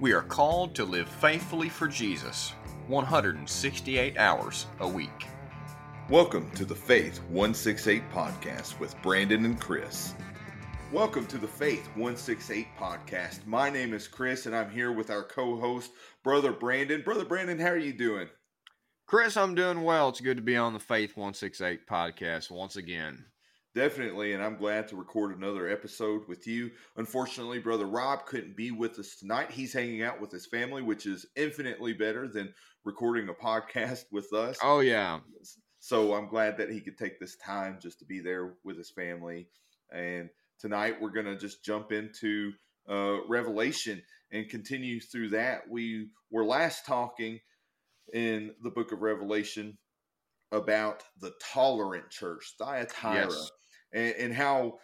We are called to live faithfully for Jesus 168 hours a week. Welcome to the Faith 168 podcast with Brandon and Chris. Welcome to the Faith 168 podcast. My name is Chris and I'm here with our co-host brother Brandon. Brother Brandon, how are you doing? Chris, I'm doing well. It's good to be on the Faith 168 podcast once again. Definitely, and I'm glad to record another episode with you. Unfortunately, Brother Rob couldn't be with us tonight. He's hanging out with his family, which is infinitely better than recording a podcast with us. Oh, yeah. So I'm glad that he could take this time just to be there with his family. And tonight we're going to just jump into uh, Revelation and continue through that. We were last talking in the book of Revelation about the tolerant church, Thyatira. Yes and, and how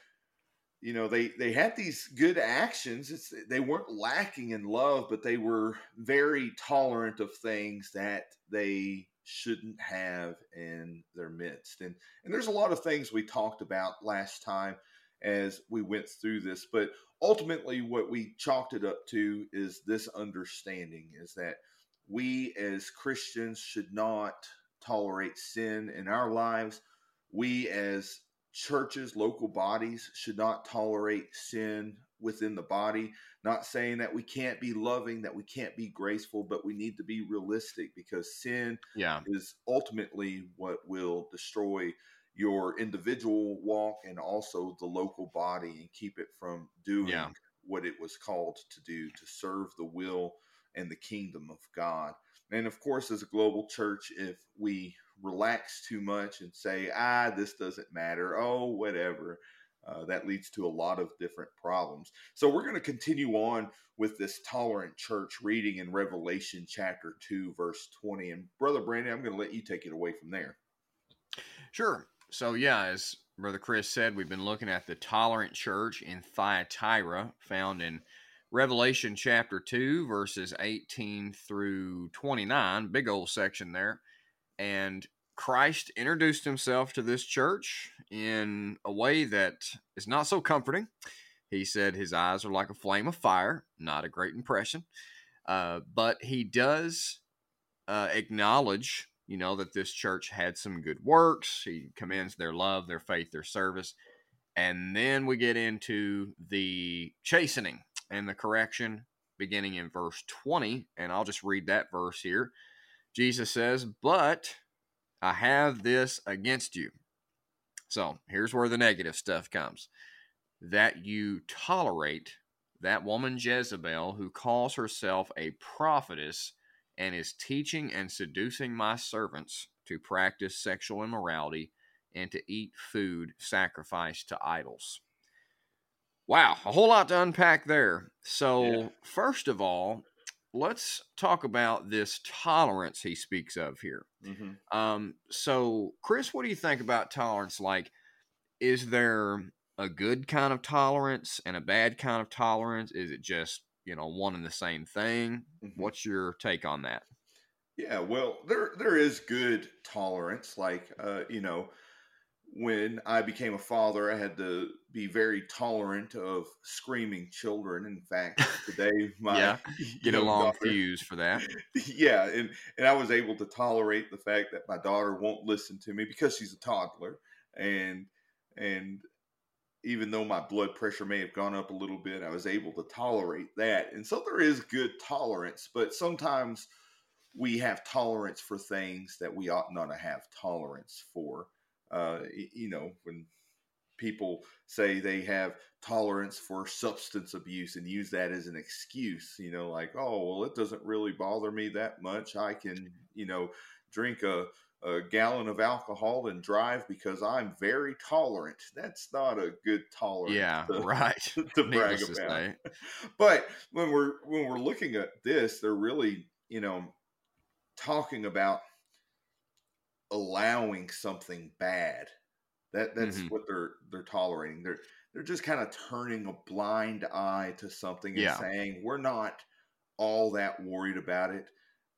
you know they they had these good actions. It's they weren't lacking in love but they were very tolerant of things that they shouldn't have in their midst. And and there's a lot of things we talked about last time as we went through this but ultimately what we chalked it up to is this understanding is that we as christians should not tolerate sin in our lives. We as churches, local bodies should not tolerate sin within the body. Not saying that we can't be loving, that we can't be graceful, but we need to be realistic because sin yeah. is ultimately what will destroy your individual walk and also the local body and keep it from doing yeah. what it was called to do to serve the will and the kingdom of God. And of course, as a global church, if we relax too much and say, ah, this doesn't matter, oh, whatever, uh, that leads to a lot of different problems. So we're going to continue on with this tolerant church reading in Revelation chapter 2, verse 20. And Brother Brandon, I'm going to let you take it away from there. Sure. So, yeah, as Brother Chris said, we've been looking at the tolerant church in Thyatira, found in Revelation chapter 2, verses 18 through 29. Big old section there. And Christ introduced himself to this church in a way that is not so comforting. He said his eyes are like a flame of fire, not a great impression. Uh, but he does uh, acknowledge, you know, that this church had some good works. He commends their love, their faith, their service. And then we get into the chastening and the correction beginning in verse 20. And I'll just read that verse here. Jesus says, But I have this against you. So here's where the negative stuff comes that you tolerate that woman Jezebel who calls herself a prophetess and is teaching and seducing my servants to practice sexual immorality and to eat food sacrificed to idols. Wow, a whole lot to unpack there. So, yeah. first of all, let's talk about this tolerance he speaks of here. Mm-hmm. Um, so, Chris, what do you think about tolerance? Like, is there a good kind of tolerance and a bad kind of tolerance? Is it just you know one and the same thing? Mm-hmm. What's your take on that? Yeah, well, there there is good tolerance. Like, uh, you know, when I became a father, I had to be very tolerant of screaming children. In fact, today my yeah, get a long daughter, fuse for that. Yeah, and and I was able to tolerate the fact that my daughter won't listen to me because she's a toddler, and and even though my blood pressure may have gone up a little bit, I was able to tolerate that. And so there is good tolerance, but sometimes we have tolerance for things that we ought not to have tolerance for uh, you know, when people say they have tolerance for substance abuse and use that as an excuse, you know, like, oh, well, it doesn't really bother me that much. I can, you know, drink a, a gallon of alcohol and drive because I'm very tolerant. That's not a good tolerance. Yeah, to, right. To brag about. but when we're when we're looking at this, they're really, you know, talking about allowing something bad. That that's mm-hmm. what they're they're tolerating. They're they're just kind of turning a blind eye to something and yeah. saying we're not all that worried about it.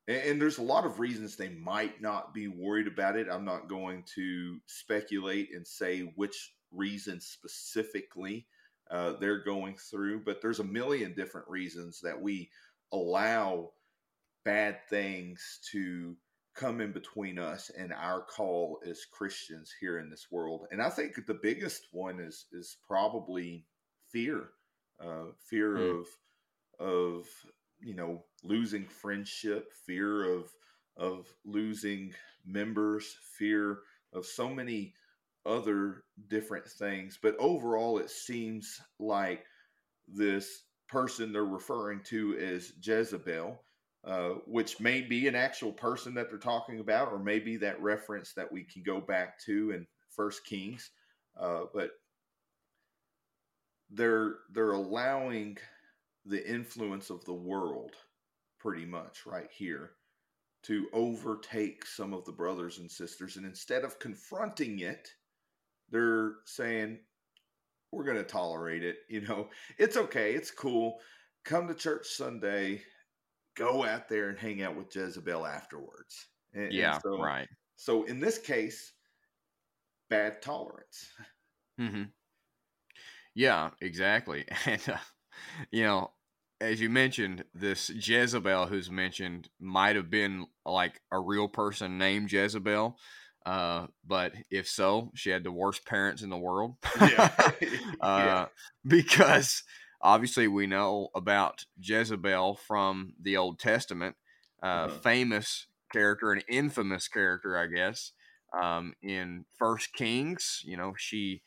And, and there's a lot of reasons they might not be worried about it. I'm not going to speculate and say which reasons specifically uh, they're going through, but there's a million different reasons that we allow bad things to come in between us and our call as Christians here in this world. And I think the biggest one is is probably fear, uh, fear mm. of of you know losing friendship, fear of of losing members, fear of so many other different things. But overall, it seems like this person they're referring to as Jezebel uh, which may be an actual person that they're talking about, or maybe that reference that we can go back to in First Kings. Uh, but they're they're allowing the influence of the world, pretty much right here, to overtake some of the brothers and sisters, and instead of confronting it, they're saying, "We're going to tolerate it. You know, it's okay. It's cool. Come to church Sunday." Go out there and hang out with Jezebel afterwards. And, yeah, and so, right. So in this case, bad tolerance. Mm-hmm. Yeah, exactly. And, uh, you know, as you mentioned, this Jezebel who's mentioned might have been like a real person named Jezebel. Uh, but if so, she had the worst parents in the world. yeah. uh, yeah. Because obviously we know about Jezebel from the Old Testament, uh, famous character, an infamous character, I guess. Um, in First Kings, you know, she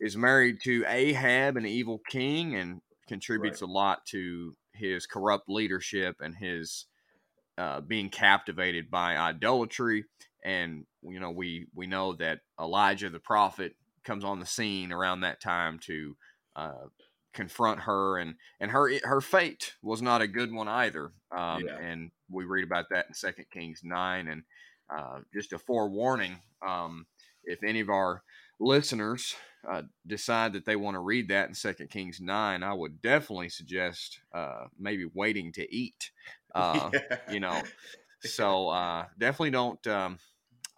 is married to Ahab, an evil king, and contributes right. a lot to his corrupt leadership and his uh, being captivated by idolatry. And you know, we we know that Elijah the prophet comes on the scene around that time to uh, confront her and and her her fate was not a good one either um, yeah. and we read about that in second kings 9 and uh, just a forewarning um, if any of our listeners uh, decide that they want to read that in second kings 9 i would definitely suggest uh, maybe waiting to eat uh, yeah. you know so uh, definitely don't um,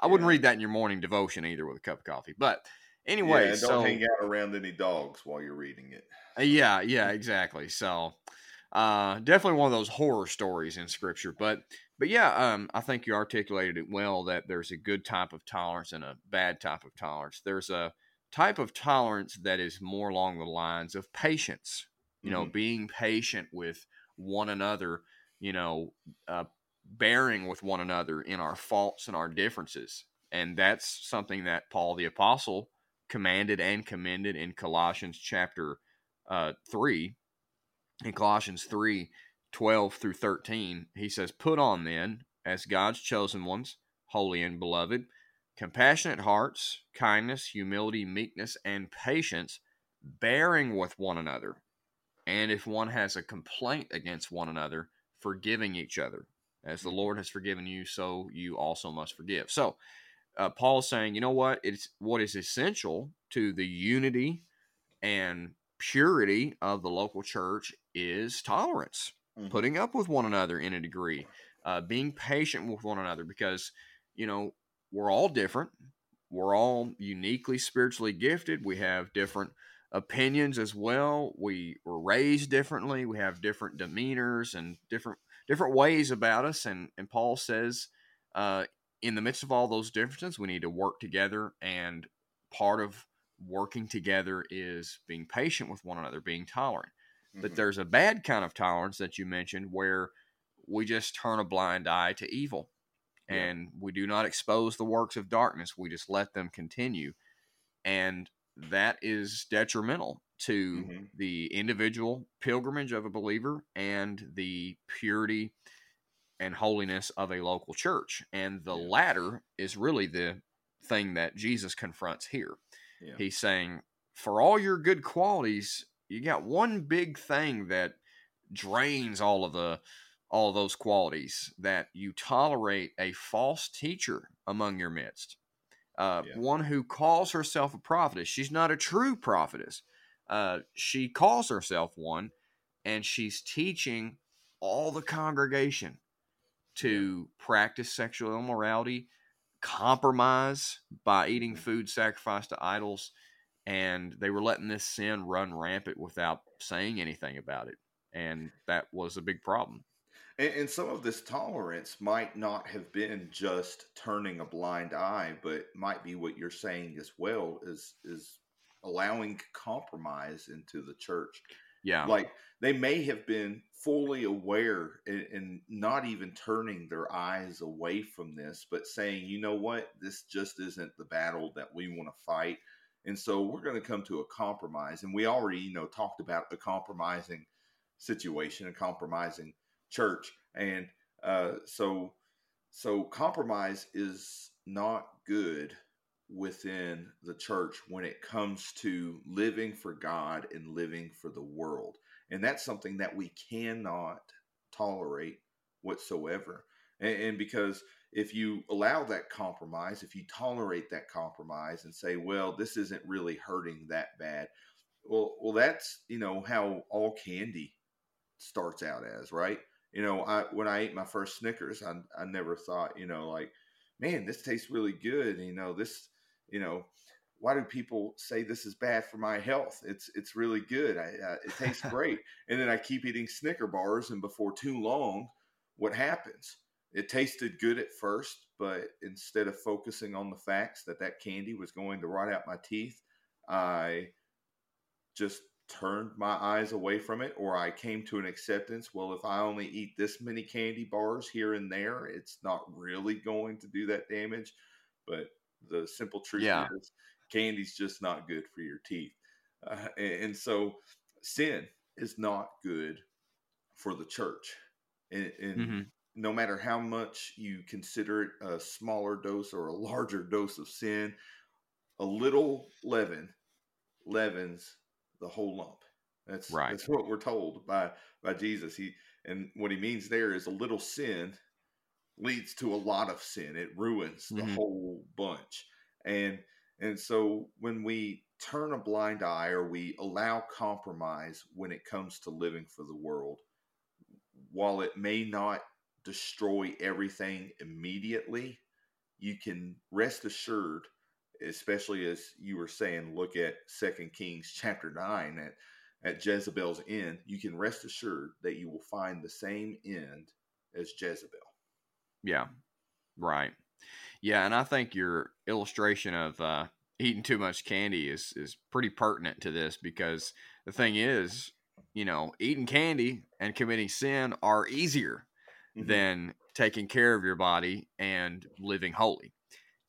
i wouldn't read that in your morning devotion either with a cup of coffee but anyway yeah, don't so, hang out around any dogs while you're reading it uh, yeah, yeah, exactly. So, uh, definitely one of those horror stories in scripture. But, but yeah, um, I think you articulated it well that there's a good type of tolerance and a bad type of tolerance. There's a type of tolerance that is more along the lines of patience. You know, mm-hmm. being patient with one another. You know, uh, bearing with one another in our faults and our differences. And that's something that Paul the Apostle commanded and commended in Colossians chapter uh, 3, in Colossians 3 12 through 13, he says, Put on then, as God's chosen ones, holy and beloved, compassionate hearts, kindness, humility, meekness, and patience, bearing with one another. And if one has a complaint against one another, forgiving each other. As the Lord has forgiven you, so you also must forgive. So, uh, is saying, you know what? It's what is essential to the unity and purity of the local church is tolerance, mm-hmm. putting up with one another in a degree, uh, being patient with one another because, you know, we're all different. We're all uniquely spiritually gifted. We have different opinions as well. We were raised differently. We have different demeanors and different different ways about us. And and Paul says, uh, in the midst of all those differences, we need to work together. And part of working together is being patient with one another, being tolerant. Mm-hmm. But there's a bad kind of tolerance that you mentioned where we just turn a blind eye to evil yeah. and we do not expose the works of darkness. We just let them continue. And that is detrimental to mm-hmm. the individual pilgrimage of a believer and the purity and holiness of a local church. And the yeah. latter is really the thing that Jesus confronts here. Yeah. He's saying, for all your good qualities, you got one big thing that drains all of the all of those qualities that you tolerate a false teacher among your midst uh, yeah. one who calls herself a prophetess she's not a true prophetess uh, she calls herself one and she's teaching all the congregation to practice sexual immorality compromise by eating mm-hmm. food sacrificed to idols, and they were letting this sin run rampant without saying anything about it, and that was a big problem. And, and, some of this tolerance might not have been just turning a blind eye, but might be what you're saying as well is is allowing compromise into the church. Yeah, like they may have been fully aware and, and not even turning their eyes away from this, but saying, you know what, this just isn't the battle that we want to fight, and so we're going to come to a compromise. And we already, you know, talked about the compromising situation, a compromising church, and uh, so so compromise is not good within the church when it comes to living for God and living for the world. And that's something that we cannot tolerate whatsoever. And, and, because if you allow that compromise, if you tolerate that compromise and say, well, this isn't really hurting that bad, well, well, that's, you know, how all candy starts out as, right? You know, I when I ate my first Snickers, I, I never thought, you know, like, man, this tastes really good. You know, this, you know, why do people say this is bad for my health? It's it's really good. I, uh, it tastes great. And then I keep eating Snicker bars, and before too long, what happens? It tasted good at first, but instead of focusing on the facts that that candy was going to rot out my teeth, I just turned my eyes away from it, or I came to an acceptance. Well, if I only eat this many candy bars here and there, it's not really going to do that damage. But the simple truth yeah. is candy's just not good for your teeth. Uh, and, and, so sin is not good for the church. And, and mm-hmm. no matter how much you consider it a smaller dose or a larger dose of sin, a little leaven leavens the whole lump. That's right. That's what we're told by by Jesus. He and what he means there is a little sin leads to a lot of sin. It ruins the mm-hmm. whole bunch. And and so when we turn a blind eye or we allow compromise when it comes to living for the world, while it may not destroy everything immediately, you can rest assured, especially as you were saying, look at Second Kings chapter nine at, at Jezebel's end, you can rest assured that you will find the same end as Jezebel. Yeah. Right. Yeah, and I think your illustration of uh, eating too much candy is is pretty pertinent to this because the thing is, you know, eating candy and committing sin are easier mm-hmm. than taking care of your body and living holy.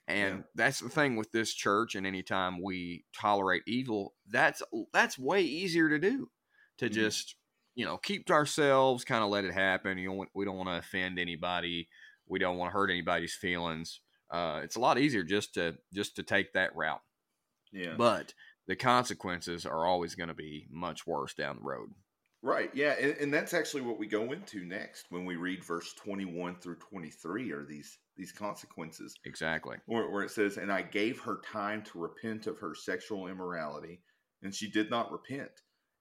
And yeah. that's the thing with this church and anytime we tolerate evil, that's that's way easier to do. To mm-hmm. just, you know, keep to ourselves, kind of let it happen. You know, we don't want to offend anybody. We don't want to hurt anybody's feelings uh, it's a lot easier just to just to take that route. Yeah. But the consequences are always going to be much worse down the road. Right. Yeah, and, and, that's actually what we go into next when we read verse twenty-one through twenty-three. Are these these consequences exactly where, where it says, "And I gave her time to repent of her sexual immorality, and she did not repent.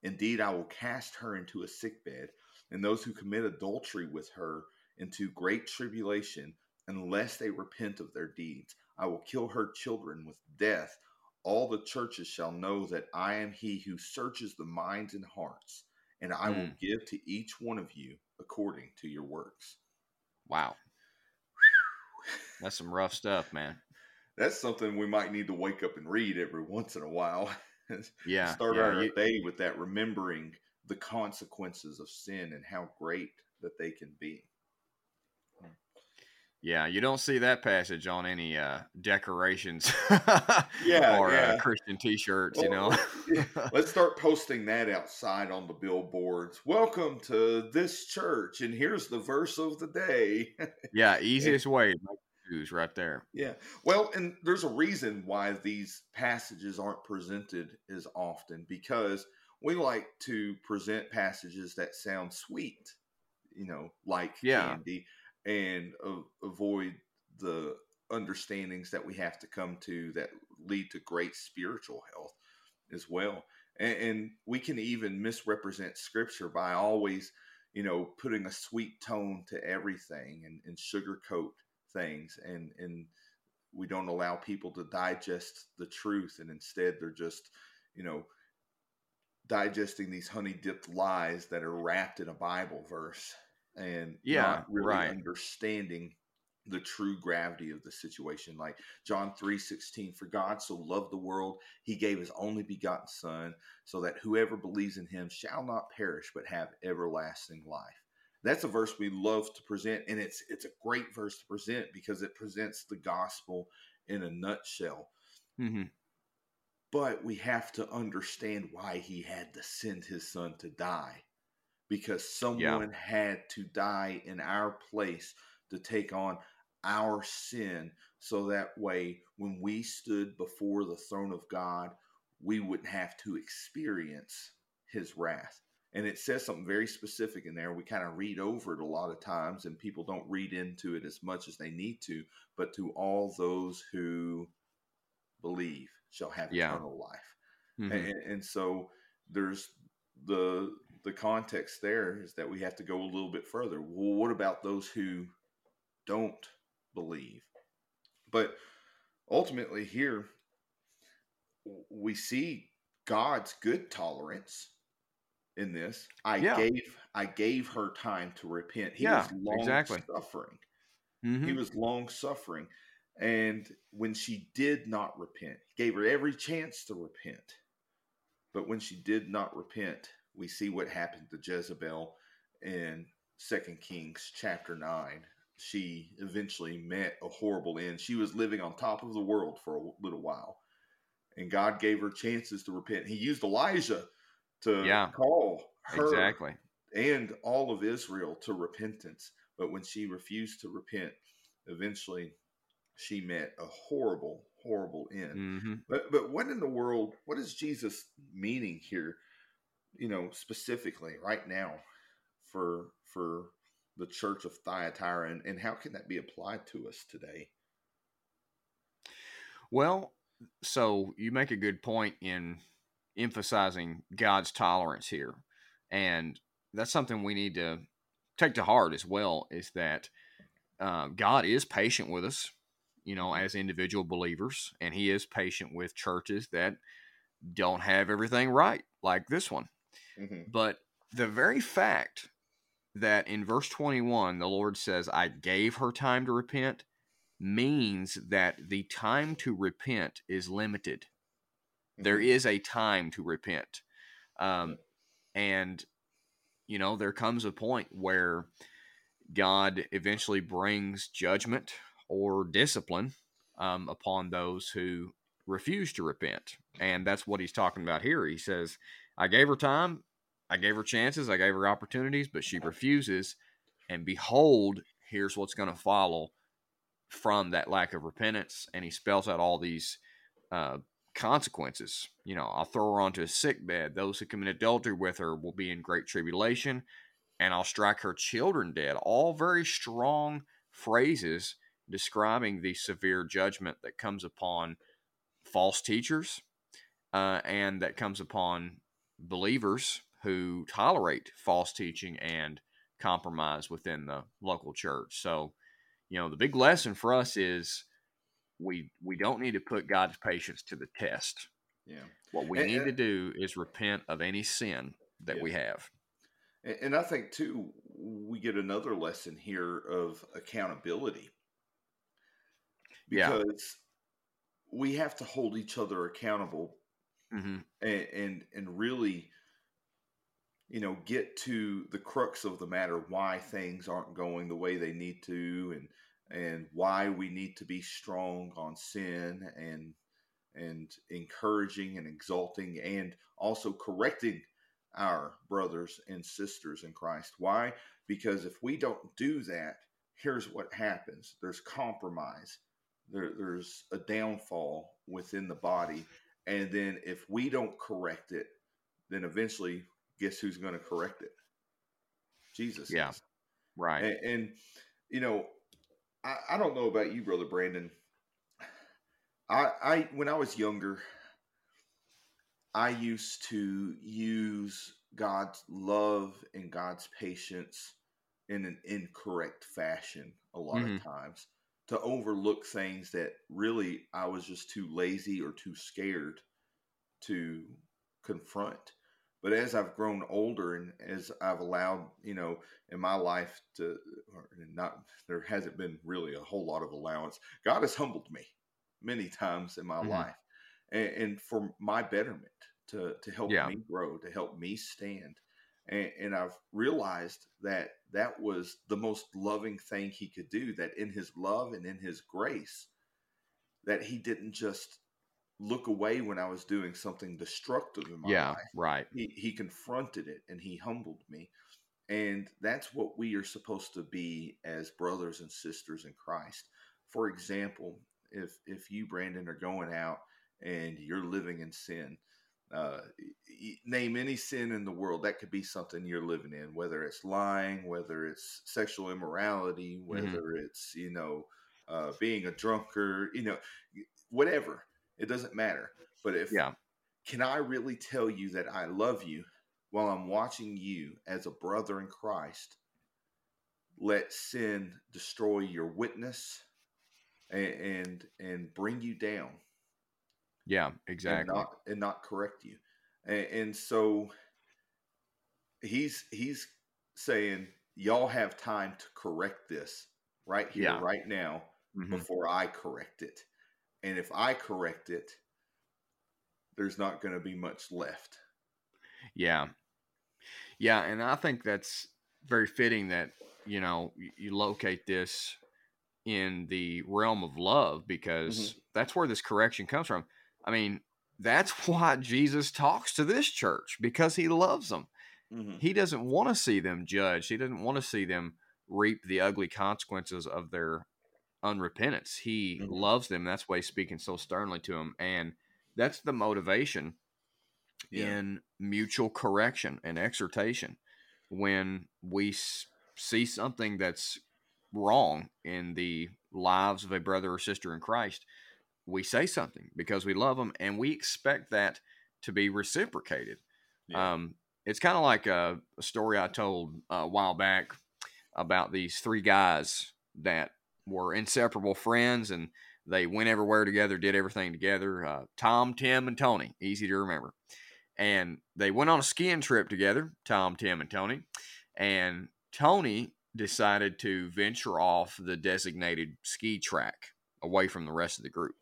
Indeed, I will cast her into a sick bed, and those who commit adultery with her into great tribulation." unless they repent of their deeds. I will kill her children with death. All the churches shall know that I am he who searches the minds and hearts, and I mm. will give to each one of you according to your works. Wow. That's some rough stuff, man. That's something we might need to wake up and read every once in a while. yeah. Start yeah, our you, day with that, remembering the consequences of sin and how great that they can be. Yeah, you don't see that passage on any uh, decorations, yeah, or yeah. Uh, Christian T-shirts. Well, you know, yeah. let's start posting that outside on the billboards. Welcome to this church, and here's the verse of the day. yeah, easiest way to choose right there. Yeah, well, and there's a reason why these passages aren't presented as often because we like to present passages that sound sweet, you know, like yeah. candy and avoid the understandings that we have to come to that lead to great spiritual health as well. And, and we can even misrepresent scripture by always, you know, putting a sweet tone to everything and, and sugarcoat things. And, and we don't allow people to digest the truth. And instead, they're just, you know, digesting these honey dipped lies that are wrapped in a Bible verse. And Yeah, not really right. understanding the true gravity of the situation. Like John 3 16, for God so loved the world, he gave his only begotten Son, so that whoever believes in him shall not perish, but have everlasting life. That's a verse we love to present, and it's it's a great verse to present because it presents the gospel in a nutshell. hmm But we have to understand why he had to send his son to die. Because someone had to die in our place to take on our sin so that way when we stood before the throne of God, we wouldn't have to experience his wrath. And it says something very specific in there. We kind of read over it a lot of times, and people don't read into it as much as they need to. But to all those who believe shall have Yeah. eternal life. hmm And, and so there's the the context there is that we have to go a little bit further. Well, what about those who don't believe? But ultimately, here we see God's good tolerance in this. I Yeah. gave I gave her time to repent. He Yeah, was long exactly. suffering. hmm He was long suffering. And when she did not repent, he gave her every chance to repent. But when she did not repent, we see what happened to Jezebel in Second Kings chapter 9. She eventually met a horrible end. She was living on top of the world for a little while. And God gave her chances to repent. He used Elijah to Yeah. call her Exactly. and all of Israel to repentance. But when she refused to repent, eventually she met a horrible, horrible end. hmm But but what in the world? What is Jesus meaning here? You know, specifically right now for for the church of Thyatira, and, and how can that be applied to us today? Well, so you make a good point in emphasizing God's tolerance here. And that's something we need to take to heart as well is that uh, God is patient with us, you know, as individual believers, and He is patient with churches that don't have everything right, like this one. Hmm But the very fact that in verse 21, the Lord says, I gave her time to repent, means that the time to repent is limited. There is a time to repent. Um, and, you know, there comes a point where God eventually brings judgment or discipline um, upon those who refuse to repent. And that's what he's talking about here. He says, I gave her time, I gave her chances, I gave her opportunities, but she refuses. And behold, here's what's going to follow from that lack of repentance. And he spells out all these uh, consequences. You know, I'll throw her onto a sick bed. Those who commit adultery with her will be in great tribulation, and I'll strike her children dead. All very strong phrases describing the severe judgment that comes upon false teachers uh, and that comes upon believers who tolerate false teaching and compromise within the local church. So, you know, the big lesson for us is we we don't need to put God's patience to the test. Yeah. What we And- need and- to do is repent of any sin that Yeah. we have. And, and I think too, we get another lesson here of accountability Yeah. because we have to hold each other accountable hmm and, and and really you know get to the crux of the matter why things aren't going the way they need to and and why we need to be strong on sin and and encouraging and exalting and also correcting our brothers and sisters in Christ. Why? Because if we don't do that here's what happens. There's compromise. There, there's a downfall within the body and then if we don't correct it, then eventually, guess who's going to correct it? Jesus. Yeah. is. Right. And, and you know, I, I don't know about you, brother Brandon. I, I when I was younger, I used to use God's love and God's patience in an incorrect fashion a lot Mhm. of times to overlook things that really I was just too lazy or too scared to confront. But as I've grown older and as I've allowed, you know, in my life to not, there hasn't been really a whole lot of allowance. God has humbled me many times in my mm-hmm. life and, and, for my betterment to, to help yeah. me grow, to help me stand. And, and I've realized that that was the most loving thing he could do, that in his love and in his grace, that he didn't just look away when I was doing something destructive in my yeah, life. right. He, he confronted it and he humbled me. And that's what we are supposed to be as brothers and sisters in Christ. For example, if if you Brandon are going out and you're living in sin, uh, name any sin in the world that could be something you're living in, whether it's lying, whether it's sexual immorality, mm-hmm. whether mm-hmm. it's you know uh, being a drunkard, you know, whatever. It doesn't matter. But if yeah. can I really tell you that I love you while I'm watching you as a brother in Christ let sin destroy your witness and and, and bring you down. Yeah, exactly. And not, and not correct you. And, and so he's he's saying y'all have time to correct this right here, yeah. right now, mm-hmm. before I correct it. And if I correct it, there's not going to be much left. Yeah. Yeah. And I think that's very fitting that, you know, you locate this in the realm of love because mm-hmm. that's where this correction comes from. I mean, that's why Jesus talks to this church because he loves them. Mm-hmm. He doesn't want to see them judged. He doesn't want to see them reap the ugly consequences of their unrepentance. He mm-hmm. loves them. That's why he's speaking so sternly to them. And that's the motivation yeah. in mutual correction and exhortation. When we see something that's wrong in the lives of a brother or sister in Christ, we say something because we love them and we expect that to be reciprocated. Yeah. Um, it's kind of like a, a, story I told a while back about these three guys that were inseparable friends and they went everywhere together, did everything together. Uh, Tom, Tim, and Tony, easy to remember. And they went on a skiing trip together, Tom, Tim, and Tony. And Tony decided to venture off the designated ski track away from the rest of the group.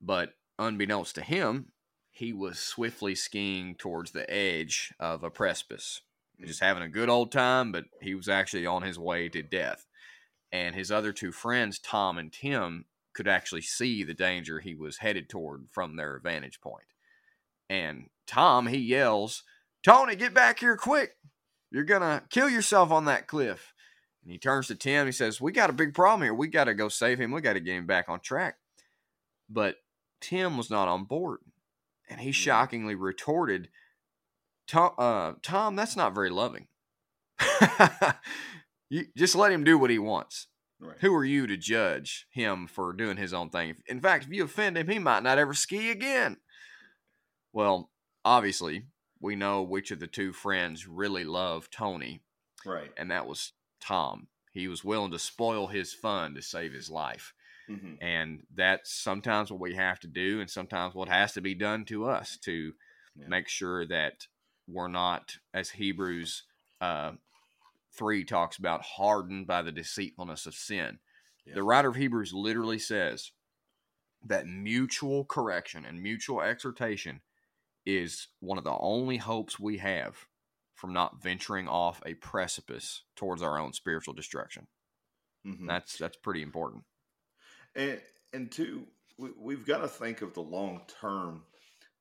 But unbeknownst to him, he was swiftly skiing towards the edge of a precipice. Just having a good old time, but he was actually on his way to death and his other two friends, Tom and Tim, could actually see the danger he was headed toward from their vantage point. And Tom, he yells, Tony, get back here quick. You're going to kill yourself on that cliff. And he turns to Tim. He says, We got a big problem here. We got to go save him. We got to get him back on track. But Tim was not on board. And he shockingly retorted, Tom, uh, Tom that's not very loving. You just let him do what he wants. Right. Who are you to judge him for doing his own thing? In fact, if you offend him, he might not ever ski again. Well, obviously, we know which of the two friends really loved Tony. Right. And that was Tom. He was willing to spoil his fun to save his life. Mm-hmm. And that's sometimes what we have to do, and sometimes what has to be done to us to yeah. make sure that we're not, as Hebrews uh, 3 talks about hardened by the deceitfulness of sin. Yeah. The writer of Hebrews literally says that mutual correction and mutual exhortation is one of the only hopes we have from not venturing off a precipice towards our own spiritual destruction. Mm-hmm. That's that's pretty important. And and two, we, have got to think of the long term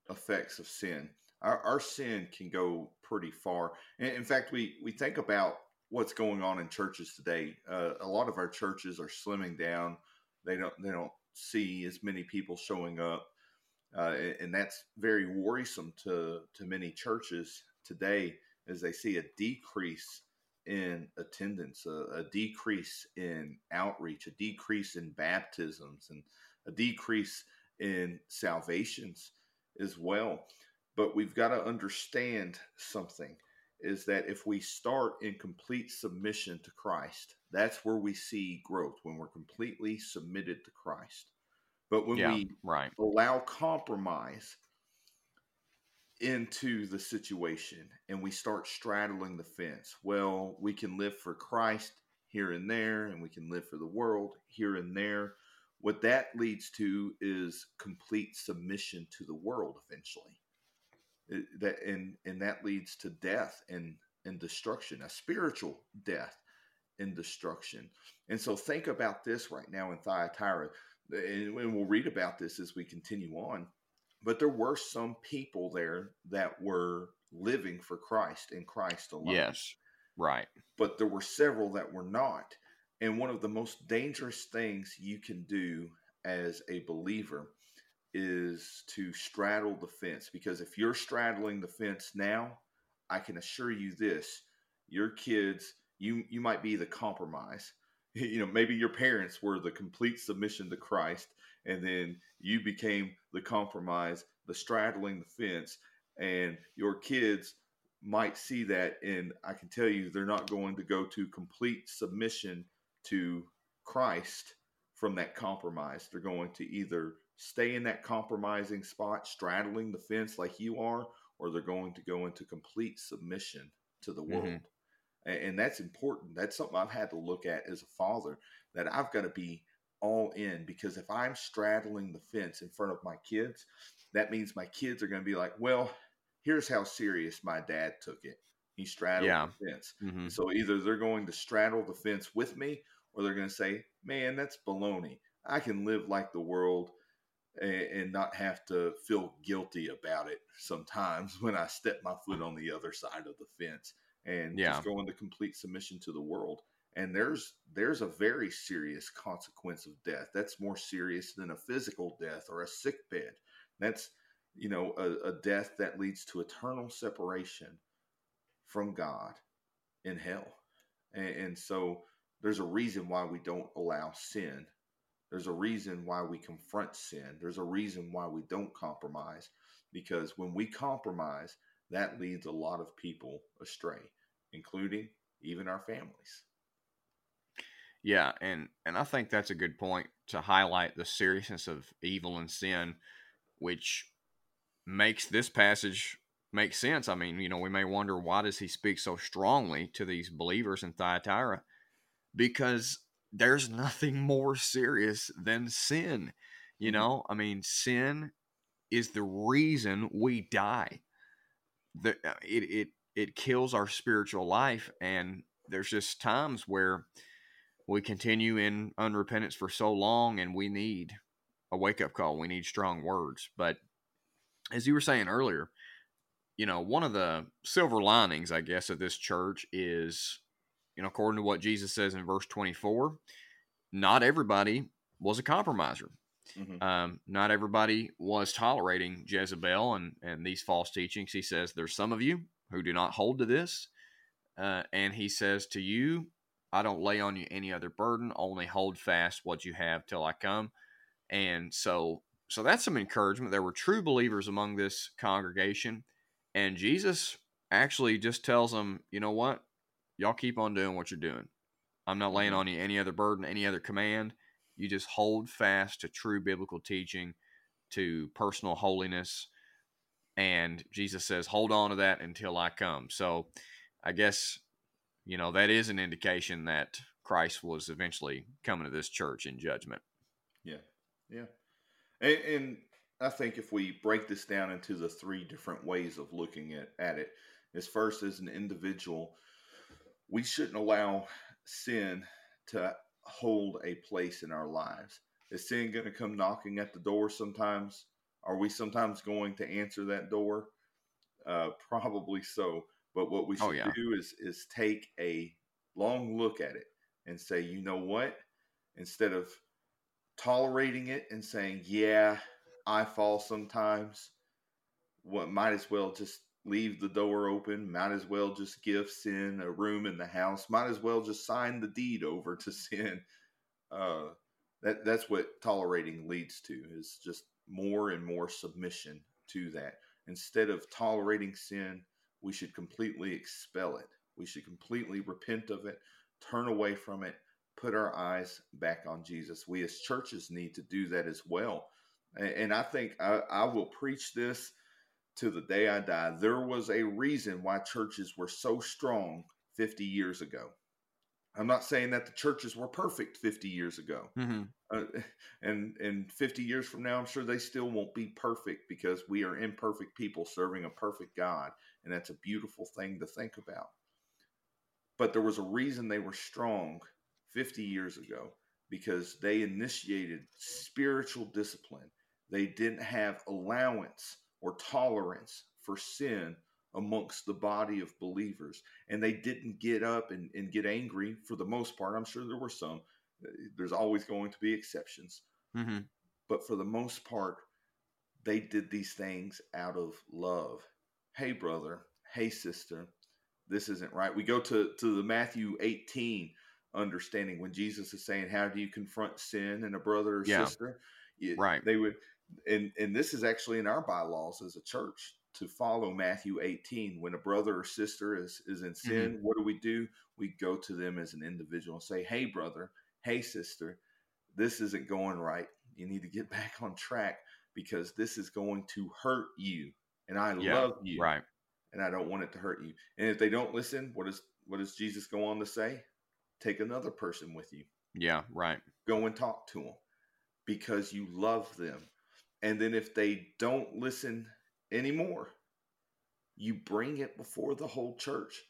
effects of sin. Our, our sin can go pretty far. And in fact, we we think about what's going on in churches today. Uh, a lot of our churches are slimming down. They don't they don't see as many people showing up, uh, and that's very worrisome to to many churches today as they see a decrease in attendance, a, a decrease in outreach, a decrease in baptisms, and a decrease in salvations as well. But we've got to understand something is that if we start in complete submission to Christ, that's where we see growth when we're completely submitted to Christ. But when yeah, we right. allow compromise, into the situation and we start straddling the fence. Well, we can live for Christ here and there, and we can live for the world here and there. What that leads to is complete submission to the world eventually. It, that and and that leads to death and and destruction, a spiritual death and destruction. And so think about this right now in Thyatira, and we'll read about this as we continue on but there were some people there that were living for Christ and Christ alone. Yes, right. But there were several that were not. And one of the most dangerous things you can do as a believer is to straddle the fence. Because if you're straddling the fence now, I can assure you this your kids, you, you might be the compromise. You know, maybe your parents were the complete submission to Christ and then you became the compromise, the straddling the fence, and your kids might see that, and I can tell you they're not going to go to complete submission to Christ from that compromise. They're going to either stay in that compromising spot, straddling the fence like you are, or they're going to go into complete submission to the world. Mm-hmm. And that's important. That's something I've had to look at as a father that I've got to be all in because if I'm straddling the fence in front of my kids, that means my kids are going to be like, well, here's how serious my dad took it. He straddled yeah. the fence. Mm-hmm. So either they're going to straddle the fence with me or they're going to say, man, that's baloney. I can live like the world and, and not have to feel guilty about it sometimes when I step my foot on the other side of the fence and yeah. just go into complete submission to the world. And there's there's a very serious consequence of death. That's more serious than a physical death or a sick bed. That's you know a, a death that leads to eternal separation from god in hell. And, and so there's a reason why we don't allow sin. There's a reason why we confront sin. There's a reason why we don't compromise because when we compromise that leads a lot of people astray including even our families yeah, and and I think that's a good point to highlight the seriousness of evil and sin, which makes this passage make sense. I mean, you know, we may wonder why does he speak so strongly to these believers in Thyatira? Because there's nothing more serious than sin. You mm-hmm. know, I mean, sin is the reason we die. The, uh, it it it kills our spiritual life, and there's just times where we continue in unrepentance for so long and we need a wake up call. We need strong words. But as you were saying earlier, you know, one of the silver linings, I guess, of this church is, you know, according to what Jesus says in verse 24, not everybody was a compromiser. Mm-hmm. Um, not everybody was tolerating Jezebel and, and these false teachings. He says, There's some of you who do not hold to this. Uh, and he says to you, I don't lay on you any other burden, only hold fast what you have till I come. And so so that's some encouragement. There were true believers among this congregation, and Jesus actually just tells them, you know what? Y'all keep on doing what you're doing. I'm not laying mm-hmm. on you any other burden, any other command. You just hold fast to true biblical teaching, to personal holiness. And Jesus says, hold on to that until I come. So I guess you know, that is an indication that Christ was eventually coming to this church in judgment. Yeah. Yeah. And, and I think if we break this down into the three different ways of looking at, at it, is first as an individual, we shouldn't allow sin to hold a place in our lives. Is sin going to come knocking at the door sometimes? Are we sometimes going to answer that door? Uh, probably so. But what we oh, should oh, yeah. do is is take a long look at it and say, you know what? Instead of tolerating it and saying, yeah, I fall sometimes, what might as well just leave the door open, might as well just give sin a room in the house, might as well just sign the deed over to sin. Uh, that that's what tolerating leads to is just more and more submission to that. Instead of tolerating sin, we should completely expel it. We should completely repent of it, turn away from it, put our eyes back on Jesus. We as churches need to do that as well. And I think I, I will preach this to the day I die, there was a reason why churches were so strong 50 years ago. I'm not saying that the churches were perfect 50 years ago. Mm-hmm. Uh, and and 50 years from now, I'm sure they still won't be perfect because we are imperfect people serving a perfect God. And that's a beautiful thing to think about. But there was a reason they were strong 50 years ago because they initiated spiritual discipline. They didn't have allowance or tolerance for sin amongst the body of believers. And they didn't get up and, and get angry for the most part. I'm sure there were some. There's always going to be exceptions. Mm-hmm. But for the most part, they did these things out of love. Hey, brother. Hey, sister. This isn't right. We go to, to the Matthew 18 understanding when Jesus is saying, How do you confront sin in a brother or Yeah. sister? You- Right. They would, and, and this is actually in our bylaws as a church to follow Matthew 18. When a brother or sister is, is in mm-hmm. sin, what do we do? We go to them as an individual and say, Hey, brother, hey, sister, this isn't going right. You need to get back on track because this is going to hurt you. And I Yeah, love you Right. and I don't want it to hurt you. And if they don't listen, what does what does Jesus go on to say? Take another person with you. Yeah. Right. Go and talk to them because you love them. And then if they don't listen anymore, you bring it before the whole church.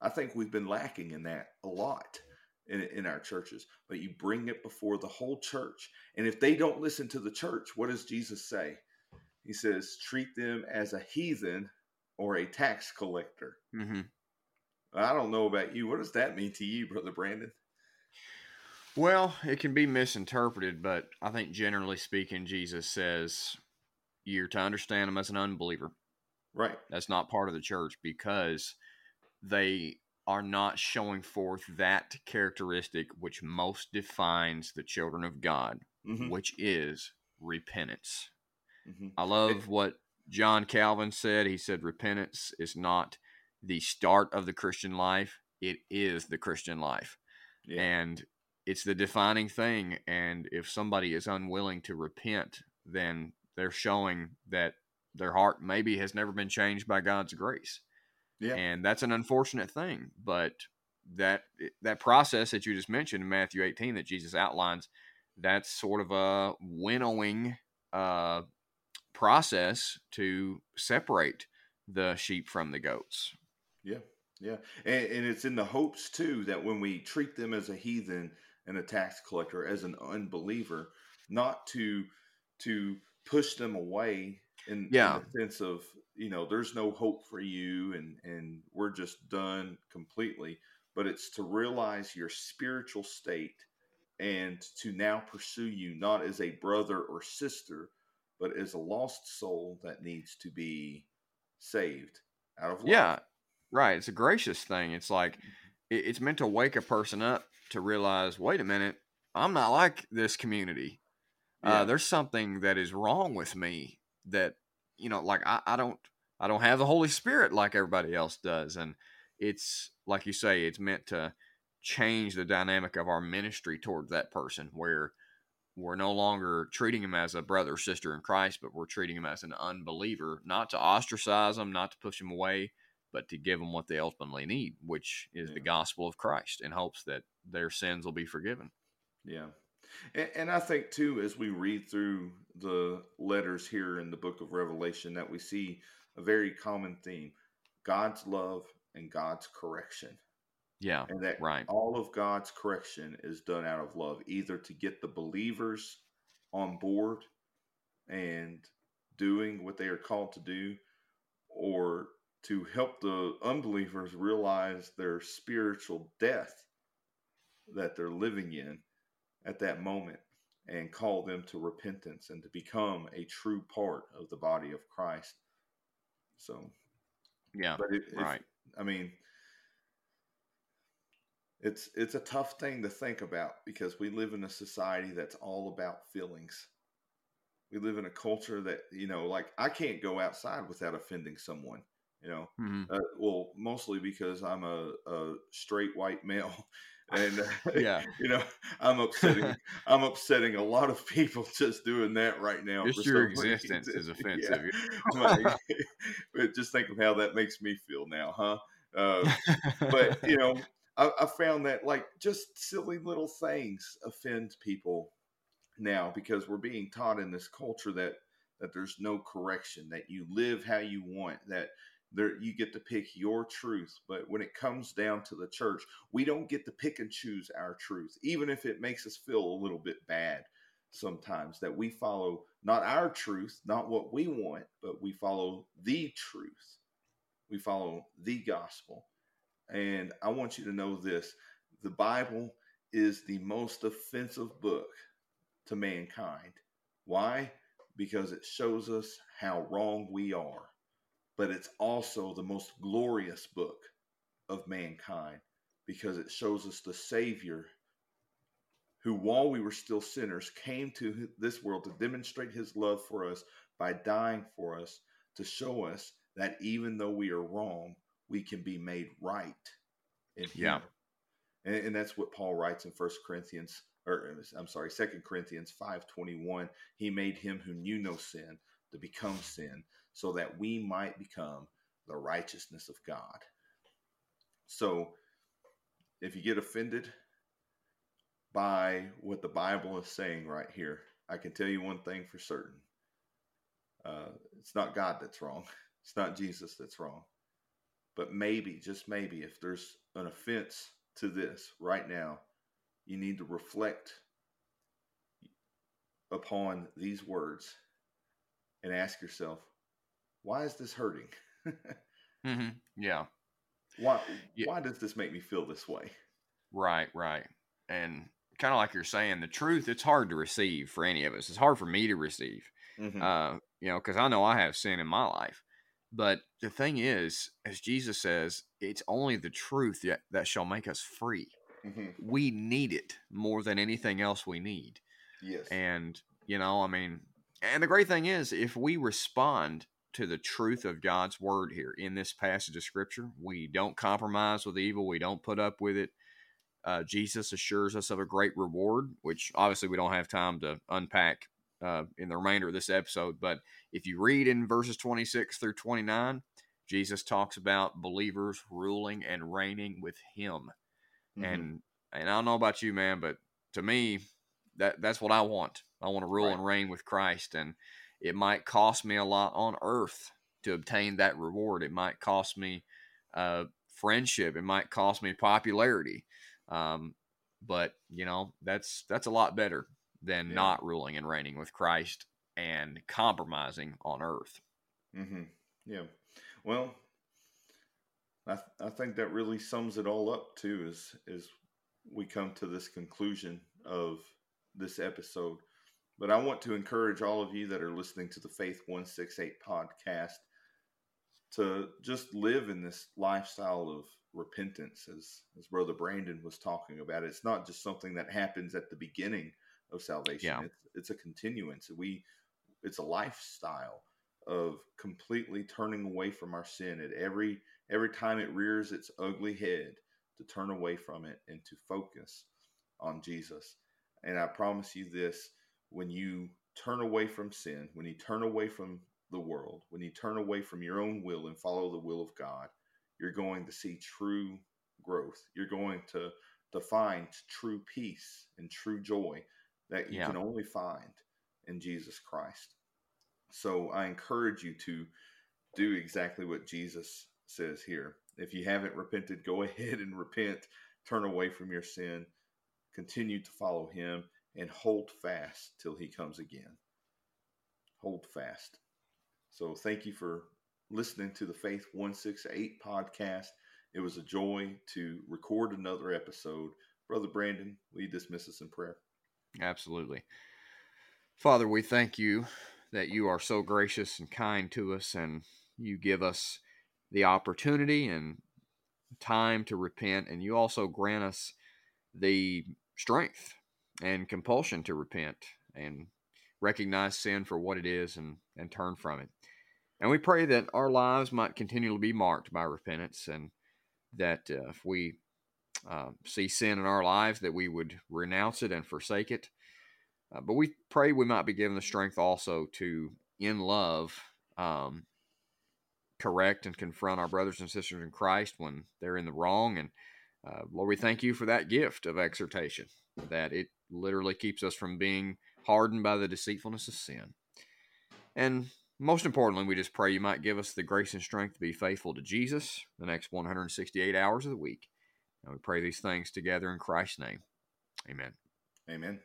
I think we've been lacking in that a lot in, in our churches, but you bring it before the whole church. And if they don't listen to the church, what does Jesus say? He says, treat them as a heathen or a tax collector. Mm-hmm. I don't know about you. What does that mean to you, Brother Brandon? Well, it can be misinterpreted, but I think generally speaking, Jesus says you're to understand them as an unbeliever. Right. That's not part of the church because they are not showing forth that characteristic which most defines the children of God, Mm-hmm. which is repentance. Mm-hmm. I love what John Calvin said. He said, Repentance is not the start of the Christian life, it is the Christian life. Yeah. And it's the defining thing. And if somebody is unwilling to repent, then they're showing that their heart maybe has never been changed by God's grace. yeah. And that's an unfortunate thing. But that that process that you just mentioned in Matthew 18 that Jesus outlines, that's sort of a winnowing uh, process to separate the sheep from the goats. Yeah, yeah, and, and it's in the hopes too that when we treat them as a heathen and a tax collector, as an unbeliever, not to to push them away in, Yeah. in the sense of you know there's no hope for you and and we're just done completely, but it's to realize your spiritual state and to now pursue you not as a brother or sister, but as a lost soul that needs to be saved out of love. Yeah, right. It's a gracious thing. It's like it's meant to wake a person up to realize, wait a minute, I'm not like this community. Yeah. Uh, there's something that is wrong with me that you know, like I, I don't I don't have the Holy Spirit like everybody else does, and it's like you say, it's meant to change the dynamic of our ministry towards that person where we're no longer treating him as a brother or sister in Christ, but we're treating him as an unbeliever, not to ostracize him, not to push him away, but to give them what they ultimately need, which is the gospel of Christ, in hopes that their sins will be forgiven. Yeah. And, and I think, too, as we read through the letters here in the book of Revelation, that we see a very common theme God's love and God's correction. Yeah, And that right. all of God's correction is done out of love, either to get the believers on board and doing what they are called to do, or to help the unbelievers realize their spiritual death that they're living in at that moment and call them to repentance and to become a true part of the body of Christ. So, Yeah, but it, if- right. I mean, it's it's a tough thing to think about because we live in a society that's all about feelings. We live in a culture that you know, like I can't go outside without offending someone. You know, Mhm. uh, well, mostly because I'm a, a straight white male. And uh, yeah, you know, I'm upsetting. I'm upsetting a lot of people just doing that right now. Just your existence reason. is offensive. Yeah. but just think of how that makes me feel now, huh? Uh, but you know, I, I found that like just silly little things offend people now because we're being taught in this culture that that there's no correction, that you live how you want, that there you get to pick your truth. But when it comes down to the church, we don't get to pick and choose our truth, even if it makes us feel a little bit bad sometimes that we follow not our truth, not what we want, but we follow the truth. We follow the gospel. And I want you to know this the Bible is the most offensive book to mankind. Why? Because it shows us how wrong we are but it's also the most glorious book of mankind because it shows us the Savior who, while we were still sinners, came to this world to demonstrate his love for us by dying for us to show us that even though we are wrong, we can be made right in him. Yeah. And, and that's what Paul writes in First Corinthians, or I'm sorry, Second Corinthians 5:21. He made him who knew no sin to become sin so that we might become the righteousness of God. So, if you get offended by what the Bible is saying right here, I can tell you one thing for certain. Uh, it's not God that's wrong. It's not Jesus that's wrong. But maybe, just maybe, if there's an offense to this right now, you need to reflect upon these words and ask yourself, why is this hurting? mm-hmm. Yeah. Why yeah. why does this make me feel this way? Right, right. And kind of like you're saying, the truth, it's hard to receive for any of us. It's hard for me to receive. Mm-hmm. Uh, you know, because I know I have sin in my life. But the thing is, as Jesus says, it's only the truth that, that shall make us free. Mm-hmm. We need it more than anything else we need. Yes. And, you know, I mean, and the great thing is, if we respond to the truth of God's word here in this passage of scripture. We don't compromise with evil, we don't put up with it. Uh, Jesus assures us of a great reward, which obviously we don't have time to unpack uh, in the remainder of this episode. But if you read in verses 26 through 29, Jesus talks about believers ruling and reigning with Him. Mm-hmm. And and I don't know about you, man, but to me, that that's what I want. I want to rule right. and reign with Christ. And it might cost me a lot on earth to obtain that reward. It might cost me uh, friendship. It might cost me popularity. Um, but you know that's that's a lot better than yeah. not ruling and reigning with Christ and compromising on earth. Mm-hmm. Yeah. Well, I th- I think that really sums it all up too. Is is we come to this conclusion of this episode but I want to encourage all of you that are listening to the Faith 168 podcast to just live in this lifestyle of repentance, as, as Brother Brandon was talking about. It's not just something that happens at the beginning of salvation, yeah. it's, it's a continuance. We, it's a lifestyle of completely turning away from our sin at every every time it rears its ugly head to turn away from it and to focus on Jesus. And I promise you this when you turn away from sin, when you turn away from the world, when you turn away from your own will and follow the will of God, you're going to see true growth. You're going to, to find true peace and true joy that you yeah. can only find in Jesus Christ. So I encourage you to do exactly what Jesus says here. If you haven't repented, go ahead and repent, turn away from your sin, continue to follow him, and hold fast till he comes again. Hold fast. So thank you for listening to the Faith 168 podcast. It was a joy to record another episode. Brother Brandon, will you dismiss us in prayer? Absolutely. Father, we thank you that you are so gracious and kind to us and you give us the opportunity and time to repent and you also grant us the strength and compulsion to repent and recognize sin for what it is and, and turn from it. And we pray that our lives might continually be marked by repentance and that uh, if we uh, see sin in our lives, that we would renounce it and forsake it. Uh, but we pray we might be given the strength also to, in love, um, correct and confront our brothers and sisters in Christ when they're in the wrong. And uh, Lord, we thank you for that gift of exhortation, that it literally keeps us from being hardened by the deceitfulness of sin. And most importantly, we just pray you might give us the grace and strength to be faithful to Jesus the next 168 hours of the week. And we pray these things together in Christ's name. Amen. Amen.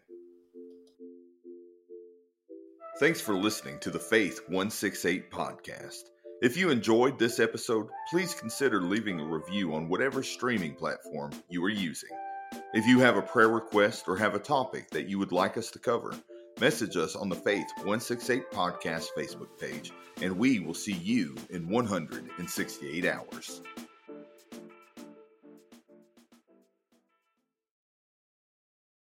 Thanks for listening to the Faith 168 podcast. If you enjoyed this episode, please consider leaving a review on whatever streaming platform you are using. If you have a prayer request or have a topic that you would like us to cover, message us on the Faith 168 Podcast Facebook page, and we will see you in 168 hours.